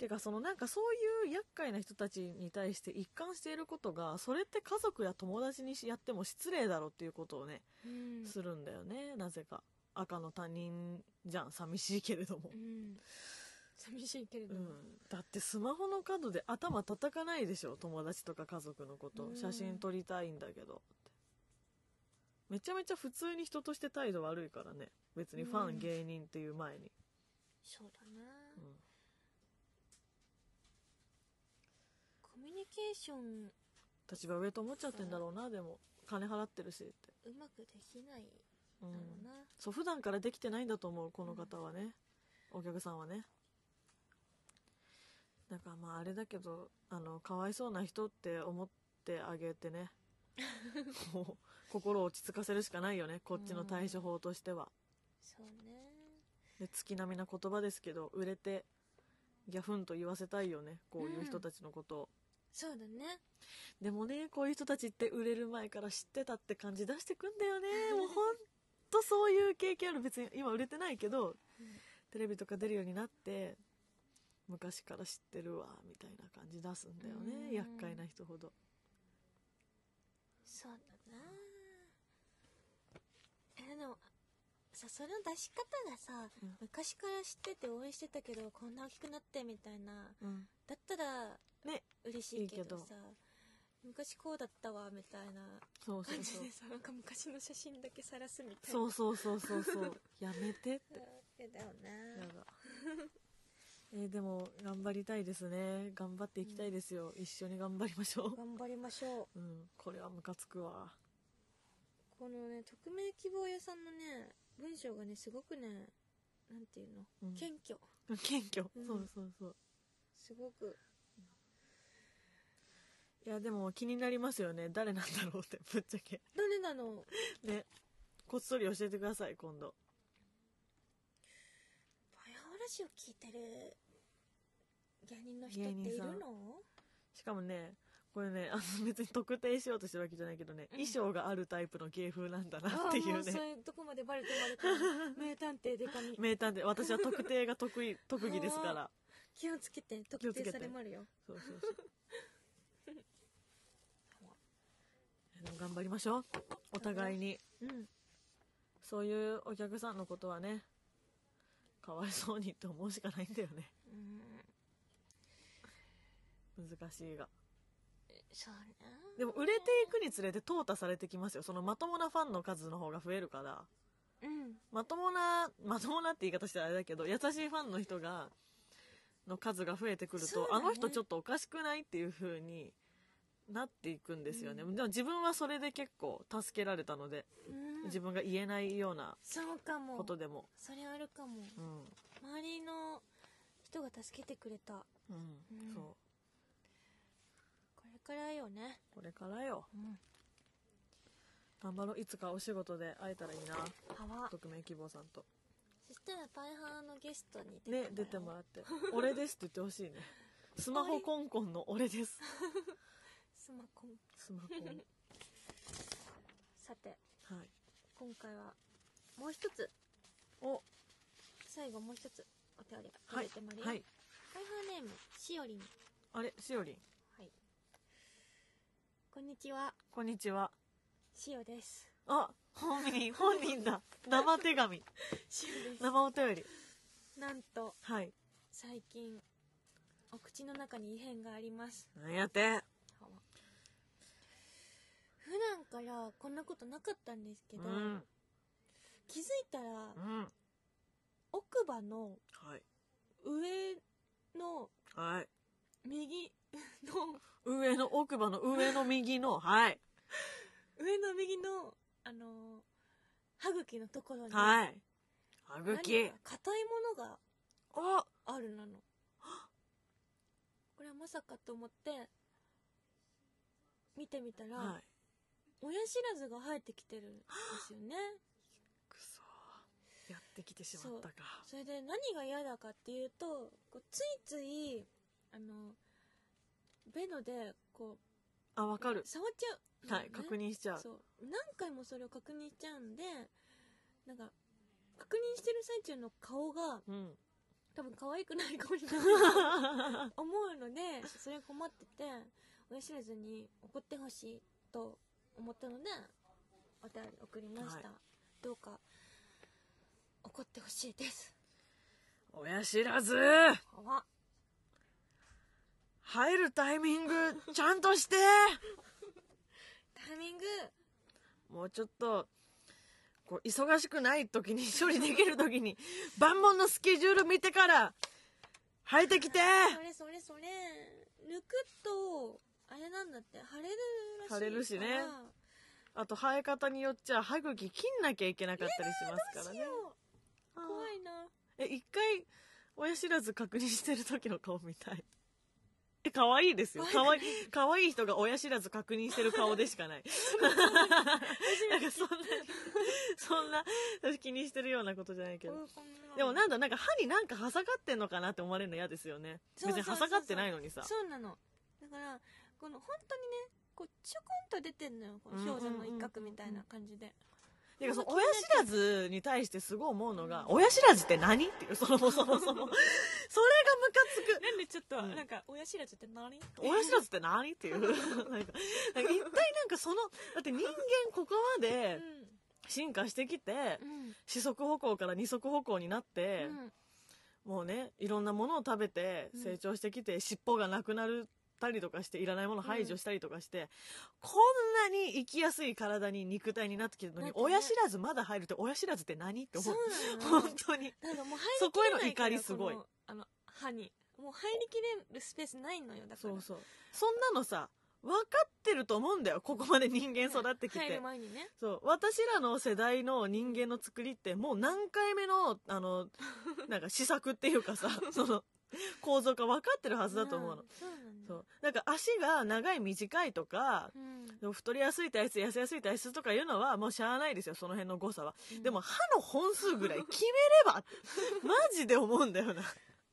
てかそのなんかそういう厄介な人たちに対して一貫していることがそれって家族や友達にやっても失礼だろっていうことをねうん。するんだよね。なぜか。赤の他人じゃん寂しいけれども。う、ん。寂しいけれども、うん、だってスマホの角で頭叩かないでしょ友達とか家族のこと。うん。写真撮りたいんだけど。めちゃめちゃ普通に人として態度悪いからね。別にファン、うん。芸人っていう前に、そうだな、うんコミュニケーション立場上と思っちゃってんだろうなでも。金払ってるしって、うまくできないうんだろうな、そう普段からできてないんだと思うこの方はね、お客さんはね。だからまああれだけどあのかわいそうな人って思ってあげてね。*laughs* こう心を落ち着かせるしかないよね。こっちの対処法としては、そうね。で月並みな言葉ですけど売れてギャフンと言わせたいよね。こういう人たちのことを、そうだね。でもねこういう人たちって売れる前から知ってたって感じ出してくんだよね。*laughs* もうほんとそういう経験ある別に今売れてないけど、テレビとか出るようになって昔から知ってるわみたいな感じ出すんだよね、うん。厄介な人ほど。そうだな。えでもさその出し方がさ、うん。昔から知ってて応援してたけどこんな大きくなってみたいな。うん。だったらね。嬉しいけどさ昔こうだったわみたいなそうそうそう。感じでさなんか昔の写真だけ晒すみたいな。そうそうそうそうそう。*laughs* やめてって。やだよねやだ。*laughs* えーでも頑張りたいですね。頑張っていきたいですよ、一緒に頑張りましょ頑張りましょうう。うん。これはムカつくわ。このね匿名希望屋さんのね文章がねすごくねなんていうの、うん。謙虚。謙虚、うん。そうそうそう。すごくいやでも気になりますよね。誰なんだろうって *laughs* ぶっちゃけ。誰なの？ね。こっそり教えてください今度。バイオラジオ聞いてる芸人の人っているの？しかもねこれねあの別に特定しようとしてるわけじゃないけどね、衣装があるタイプの芸風なんだなっていうね。うそういうとこまでバレてバレた名探偵でかみ。名探偵。私は特定が得意特技ですから。気をつけて気をつけて特定されまるよ。そうそうそう頑張りましょう。お互いに。うん。そういうお客さんのことはねかわいそうにって思うしかないんだよね。うん。難しいが。そうね。でも売れていくにつれて淘汰されてきますよ。そのまともなファンの数の方が増えるから。うん。まともなまともなって言い方したらあれだけど優しいファンの人がの数が増えてくると、ね。あの人ちょっとおかしくないっていう風になっていくんですよね、うん。でも自分はそれで結構助けられたので、うん。自分が言えないようなそうかも。ことでも、それあるかも。うん。周りの人が助けてくれた。うん。うん。そう。これからよね。これからよ。うん。頑張ろう。いつかお仕事で会えたらいいな。匿名希望さんと。そしたらパイハーのゲストにね出てもらって「俺です」って言ってほしいね。スマホコンコンの俺です *laughs* スマコン。スマコン。*laughs* はい。さて今回はもう一つ。お。最後もう一つお手り届いてまるよ、はい。パイハーネームしおりん。あれ？しおりん。はい。こんにちは。こんにちは。しおです。あ本人本人だ。*laughs* 生手紙。しおです。生お便り。なんとはい。最近お口の中に異変があります。なんやって普段からこんなことなかったんですけど、うん。気づいたらうん。奥歯のはい。上のはい。右の上の奥歯の上の右のはい。上の右のあの歯茎のところにはい。歯何茎か硬いものがあ。あるなの。これはまさかと思って見てみたら、はい親知らずが生えてきてるんですよね。くそやってきてしまったか。それで何が嫌だかっていうとこうついついあのベノでこあわかる。う触っちゃう。のね、はい確認しちゃう。そう。何回もそれを確認しちゃうんでなんか確認してる最中の顔がうん。多分可愛くない顔になると *laughs* 思うのでそれ困ってて親知らずに怒ってほしいと思ったのでお便り送りました、はい。どうか怒ってほしいです。親知らず。あ入るタイミング *laughs* ちゃんとして。タイミング。もうちょっとこう忙しくない時に処理できる時に万問のスケジュール見てから生えてきて。それそれそれ。抜くとあれなんだって腫れるらしいから。腫れるしね。あと生え方によっちゃ歯茎切んなきゃいけなかったりしますからね。怖いな。え一回親知らず確認してる時の顔見たい。え可愛いですよ。可愛い。可愛い人が親知らず確認してる顔でしかない。なんかそんなそんな私気にしてるようなことじゃないけど。でもなんだなんか歯になんか挟がってんのかなって思われるの嫌ですよね。別に挟がってないのにさ。そうなの。だからこの本当にねこうちょこんと出てんのよこの氷山の一角みたいな感じで。てかその親知らずに対してすごい思うのが、親知らず。って何？っていう、そもそもそも。*laughs* それがムカつく。なんでちょっとうん。なんか親知らずって何？親知らずって何っていう。*laughs* なんか、なんか一体なんかその、だって人間ここまで進化してきて、うん。四足歩行から二足歩行になって、うん。もうね、いろんなものを食べてうん。成長してきて、尻尾がなくなったりとかして、いらないもの排除したりとかして、こんなに生きやすい体に肉体になってきてるのに、ね親知らずまだ入るって親知らずって何って思そうう。本当に。そこへの怒りすごいあの歯にもう入りきれるスペースないのよだからそうそう。そんなのさ、分かってると思うんだよ。ここまで人間育ってきてねそう。私らの世代の人間の作りって、もう何回目の、あの、なんか試作っていうかさ、*laughs* その、*laughs* 構造か分かってるはずだと思うの。んそうなんだそう。なんか足が長い短いとか、太りやすい体質、痩せやすい体質とかいうのはもうしゃあないですよ、その辺の誤差は。うんでも歯の本数ぐらい *laughs* 決めればマジで思うんだよな。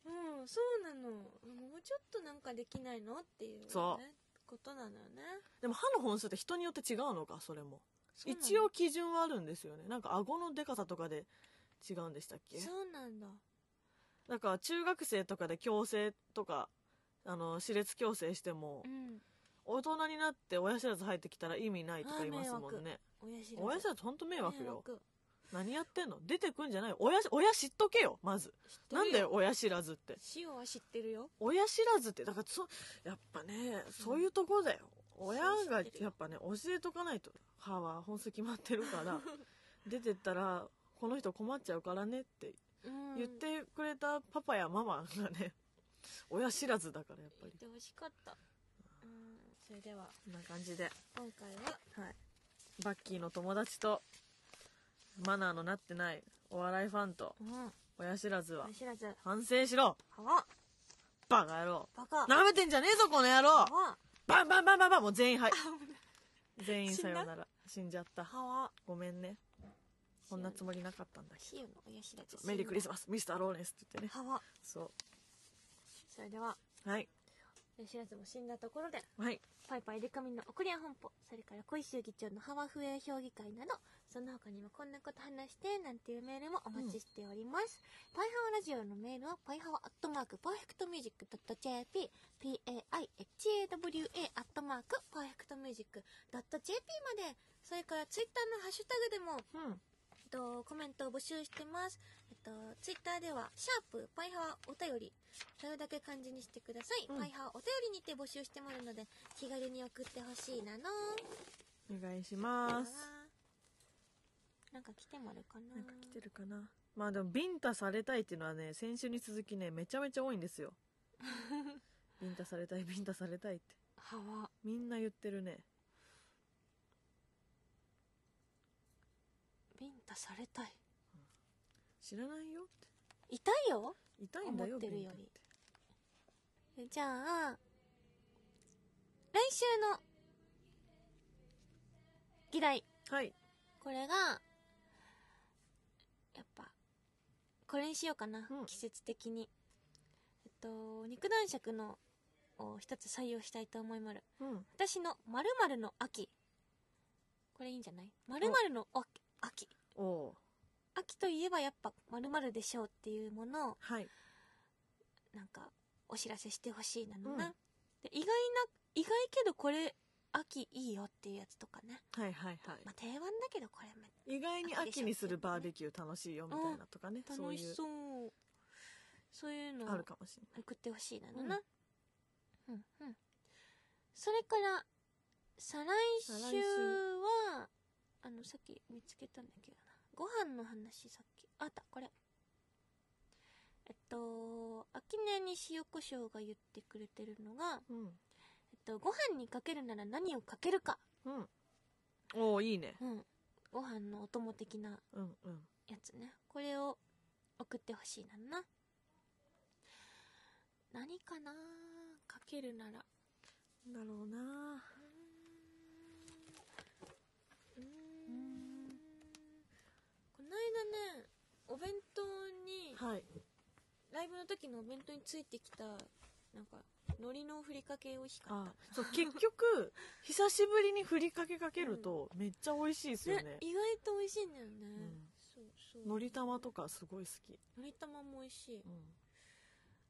うんそうなのもうちょっとなんかできないのっていう、ね、そうことなのよねでも歯の本数って人によって違うのか、それも。一応基準はあるんですよね。なんか顎のデカさとかで違うんでしたっけ？そうなんだだから中学生とかで矯正とか、あの、歯列矯正してもう、ん。大人になって親知らず入ってきたら意味ないとか言いますもんね。親知らず。親知らずほんと迷惑よ。何やってんの？出てくんじゃない？よ親親知っとけよまず。なんだよ親知らずって。塩は知ってるよ。親知らずってだからそやっぱねそういうとこだよ、親がやっぱね教えとかないと。歯は本数決まってるから。*laughs* 出てったらこの人困っちゃうからねってうん言ってくれたパパやママがね *laughs* 親知らずだからやっぱり。言ってほしかった。うん。それでは。こんな感じで、今回は。はい、バッキーの友達とマナーのなってないお笑いファンとうん。親知らずは知らず。反省しろ。はバカ野郎。バカ。なめてんじゃねえぞこの野郎。はバンバンバンバンバンもう全員は *laughs* い。全員さようなら。死んじゃった。ごめんねこんなつもりなかったんだけ塩の親知らずどメリークリスママスミスターローレンスって言ってね。はわ。そそれではうはい。親知らずも死んだところではい。ぱいぱいでか美の怒り屋本舗それから恋汐議長のハワフエ評議会などその他にもこんなこと話してなんていうメールもお待ちしております、ぱいはわラジオのメールはパイハワアットマークパーフェクトミュージック .jp paihawa アットマーク perfectmusic .jp まで。それからツイッターのハッシュタグでもうん。えっと、コメントを募集してます。えっと、ツイッターでは、シャープ、パイハワお便り、それだけ漢字にしてください。うんパイハワお便りにて募集してもらうので、気軽に送ってほしいなの。お願いしますなんか来てもらうかな。なんか来てるかなまあでもビンタされたいっていうのはね先週に続きねめちゃめちゃ多いんですよ *laughs* ビンタされたいビンタされたいってハワ。みんな言ってるねビンタされたい。知らないよって痛いよ痛いんだよ思ってるよりじゃあ、来週の議題。はいこれが、やっぱ、これにしようかな。うん季節的に。えっと、肉男爵のを一つ採用したいと思いまる。うん私のの秋。これいいんじゃない？のお秋。おお秋といえばやっぱ〇〇でしょうっていうものを、はいなんか、お知らせしてほしいなのな。うんで意外な、意外けどこれ、秋いいよっていうやつとかね。はいはいはいまあ定番だけどこれめ意外に秋にするバーベキュー楽しいよみたいなとかねそういう楽しそう。そういうのあるかもしれない送ってほしいなのな。うん、うん、それから、再来週は、あの、さっき見つけたんだけどな。ご飯の話さっき。あった、これ。えっと、秋音に塩コショウが言ってくれてるのが、うんえっと、ご飯にかけるなら何をかけるか。うんおおいいねうん。ご飯のお供的なうんうんやつね。これを送ってほしいなのな。何かな？かけるなら。だろうなうーんこの間ね、お弁当に、はい。ライブの時のお弁当についてきた、なんか、海苔のふりかけ美味しかあっそう結局 *laughs* 久しぶりにふりかけかけるとめっちゃ美味しいですた。よね。意外と美味しいんだよね。ん。そうそう。のり玉とかすごい好き、海苔玉も美味しい。うん、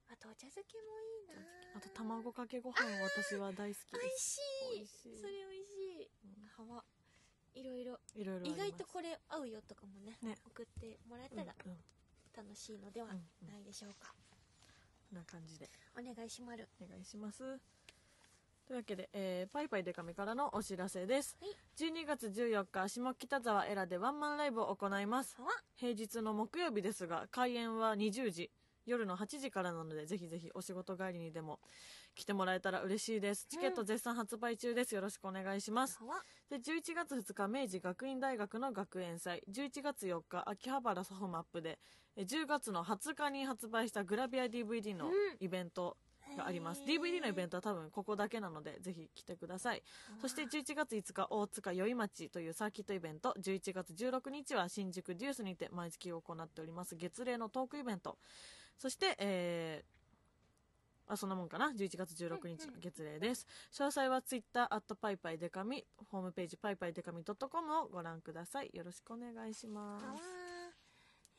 あとお茶漬けもいいな。あと卵かけご飯私は大好きです。しい。美味しい。それ美味しい。葉は、いろいろ。いろいろ意外とこれ合うよとかもねね。送ってもらえうんうん。たら楽しいのではないでしょうか、こんな感じで。お願いしまるお願いします。というわけで、えーパイパイデカミからのお知らせです、はい。12月14日下北沢エラでワンマンライブを行います。は。平日の木曜日ですが開演は20時。夜の8時からなのでぜひぜひお仕事帰りにでも来てもらえたら嬉しいです。チケット絶賛発売中です。よろしくお願いします、はで11月2日明治学院大学の学園祭。11月4日秋葉原ソフマップでえ10月の20日に発売したグラビア DVD のうん。イベントがあります、DVD のイベントは多分ここだけなのでぜひ来てください。そして11月5日大塚宵町というサーキットイベント。11月16日は新宿デュースにて毎月行っております。月例のトークイベント。そしてえーあそんなもんかな？11月16日うんうん。月例です。詳細は Twitter アットパイパイデカミホームページパイパイデカミ .com をご覧ください。よろしくお願いします。は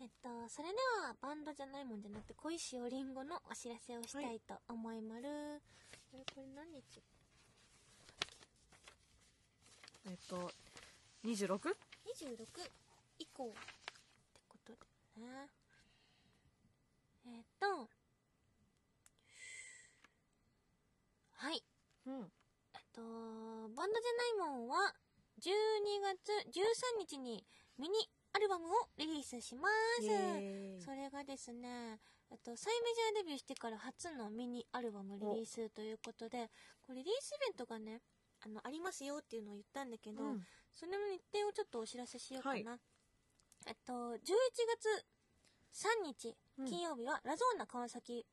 えっとそれではバンドじゃないもんじゃなくて小石おりんごのお知らせをしたいと思いまる、これこれ何日？えっと 26? 26以降ね。えーっと、はい。うんえっと、バンドじゃないもんは、12月13日にミニアルバムをリリースします。それがですね、えっと、再メジャーデビューしてから初のミニアルバムリリースということで、これリリースイベントがね、あの、ありますよっていうのを言ったんだけど、うんそれの日程をちょっとお知らせしようかな。はいえっと、11月3日、うん金曜日は、ラゾーナ川崎、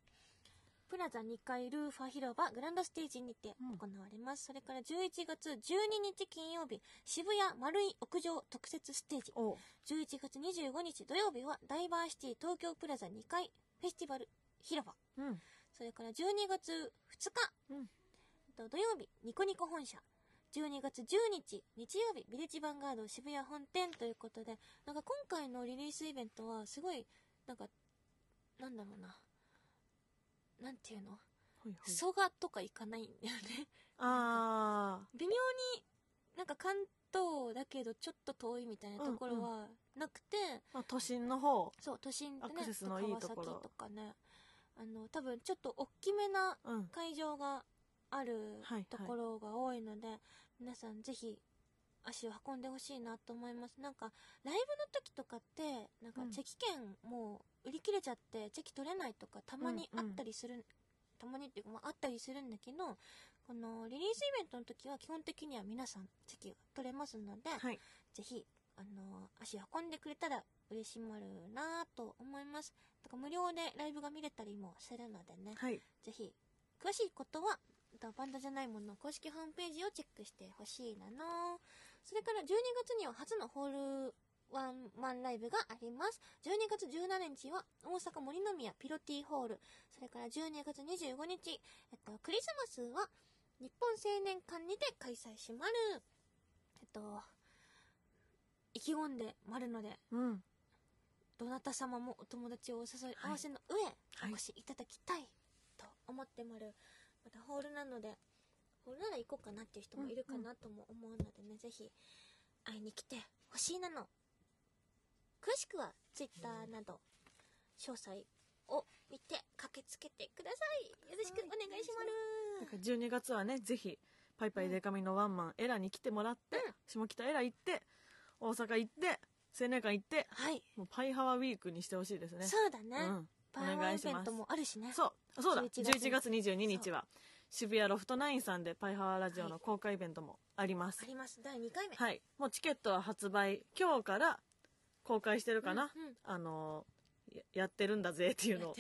プラザ2階ルーファ広場グランドステージにてうん行われます。それから11月12日金曜日、渋谷丸い屋上特設ステージ。お11月25日土曜日は、ダイバーシティ東京プラザ2階フェスティバル広場。うんそれから12月2日、うんと土曜日、ニコニコ本社。12月10日、日曜日、ビレッジヴァンガード渋谷本店ということで、なんか今回のリリースイベントは、すごい、なんか、なんだろうな。なんていうの？はいはい。蘇我とか行かないんだよね。あ微妙になんか関東だけどちょっと遠いみたいなところはなくて、ー、まあ、都心の方。そう、都心ってね、アクセスのいいところ。川崎とかね、あの、多分ちょっと大きめなうん。会場があるはいはいところが多いので、皆さんぜひ足を運んでほしいなと思います。なんか、ライブの時とかって、なんかうん。チェキ券もう売り切れちゃって、チェキ取れないとかたまにあったりする、たまにっていうか、まあ、あったりするんだけど、このリリースイベントの時は基本的には皆さんチェキが取れますので、はいぜひ、あの、足運んでくれたら嬉しまるなと思います。だから無料でライブが見れたりもするのでね、はいぜひ、詳しいことは、とバンドじゃないものの公式ホームページをチェックしてほしいなの。それから12月には初のホールワンマンライブがあります。12月17日は大阪森の宮ピロティホール。それから12月25日、えっと、クリスマスは日本青年館にて開催しまる。えっと、意気込んでまるので、うんどなた様もお友達をお誘い合わせの上、はいお越しいただきたいと思ってまる。またホールなので、ホールなら行こうかなっていう人もいるかなとも思うのでね、ぜひ会いに来てほしいなの。詳しくは Twitter など、詳細を見て駆けつけてください。よろしくお願いしまだから12月はねぜひパイパイデカミのワンマンエラに来てもらって、うん下北エラ行って大阪行って青年館行ってる。はい。もうパイハワウィークにしてほしいですねそうだね。うんパワお願いしますーイベントもあるしね。そうそうだ11 11月22日は渋谷ロフトナインさんでパイハワラジオの公開イベントもありますあります。第2回目。はいもうチケットは発売今日から公開してるかな、うんうん。あのややってるんだぜっていうのを。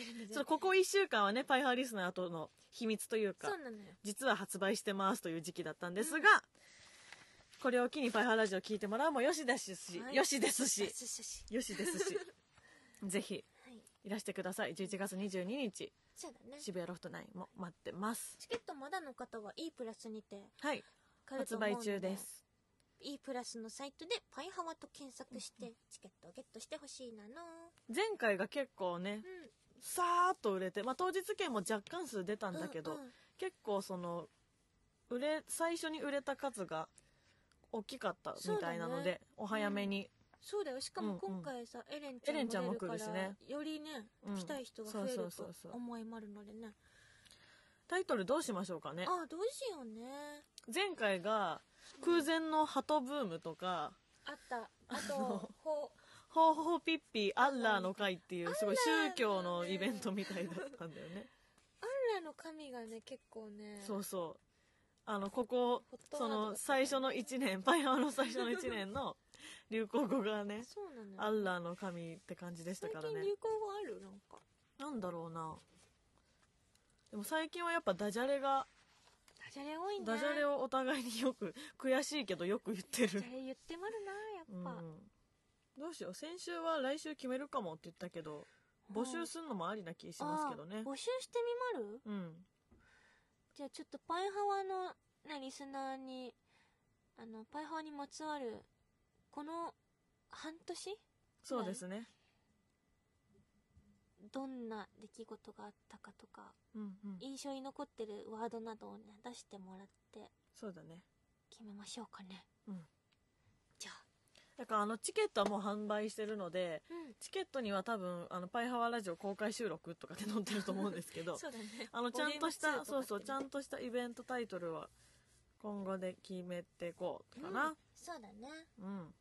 ここ1週間はねパイハワリスナーとの秘密というか。実は発売してますという時期だったんですが、これを機にパイハワラジオ聞いてもらうもよしですし、はい。よしですし。よしですし。*laughs* ぜひはい。いらしてください。11月22日。そうだね。渋谷ロフトナインも待ってます。チケットまだの方は E プラスにてはい。発売中です E プラスのサイトでパイハワと検索してチケットをゲットしてほしいなの。前回が結構ねうん。さーっと売れて、まあ、当日券も若干数出たんだけど、うんうん。結構その売れ最初に売れた数が大きかったみたいなので、お早めに、そうだよ。しかもうんうん。今回さ、エレンちゃんエレンちゃんも出るから来るしね。よりね、うん。来たい人が増えると思いもあるのでね。タイトルどうしましょうかね。ああどうしようね。前回が空前の鳩ブームとか、あった。あとのほホーホーピッピーアッラーの会っていうすごい宗教のイベントみたいだったんだよね。アンラの神がね結構ねそうそう。あのここその最初の1年パイハワの最初の1年の *laughs* 流行語がねアッラーの神って感じでした最からね。近流行語ある？なんか。なんだろうな。でも最近はやっぱダジャレがダジャレ多いね。ダジャレをお互いによく悔しいけどよく言ってる。ダジャレ言ってまるなやっうん。ぱ、どうしよう先週は来週決めるかもって言ったけど募集するのもありな気しますけどね。あ募集してみまる？うん。じゃあちょっとパイハワの、ね、リスナーにあのパイハワにまつわるこの半年？そうですねどんな出来事があったかとかうんうん。印象に残ってるワードなどをね出してもらってそうだね。決めましょうかね。うん。じゃあ。だからあのチケットはもう販売してるのでうん。チケットには多分あのパイハワラジオ公開収録とかって載ってると思うんですけど *laughs* そうだね。あのちゃんとしたボリューム2そうそうちゃとんとしたイベントタイトルは今後で決めていこうかな。うん。そうだね。うん、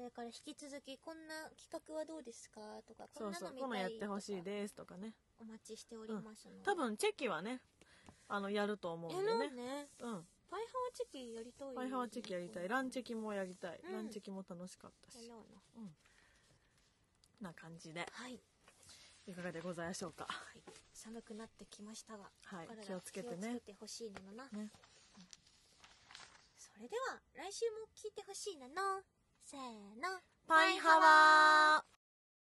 それから引き続きこんな企画はどうですか？とかこそうんなそうこのやっの見たいとかてほしいですとかね。お待ちしておりますので、多分チェキはねあのやると思うんでね。ね。うん。パイハワチェキやりたいパイハワチェキやりたい。ランチェキもやりたい、うん。ランチェキも楽しかったし。うな。な感じで。はい、いかがでございましょうか。はい、寒くなってきましたが、はい。お体気をつけてね。気をつけてほしいなのな、ね。それでは来週も聞いてほしいな。のせーの。パイハワー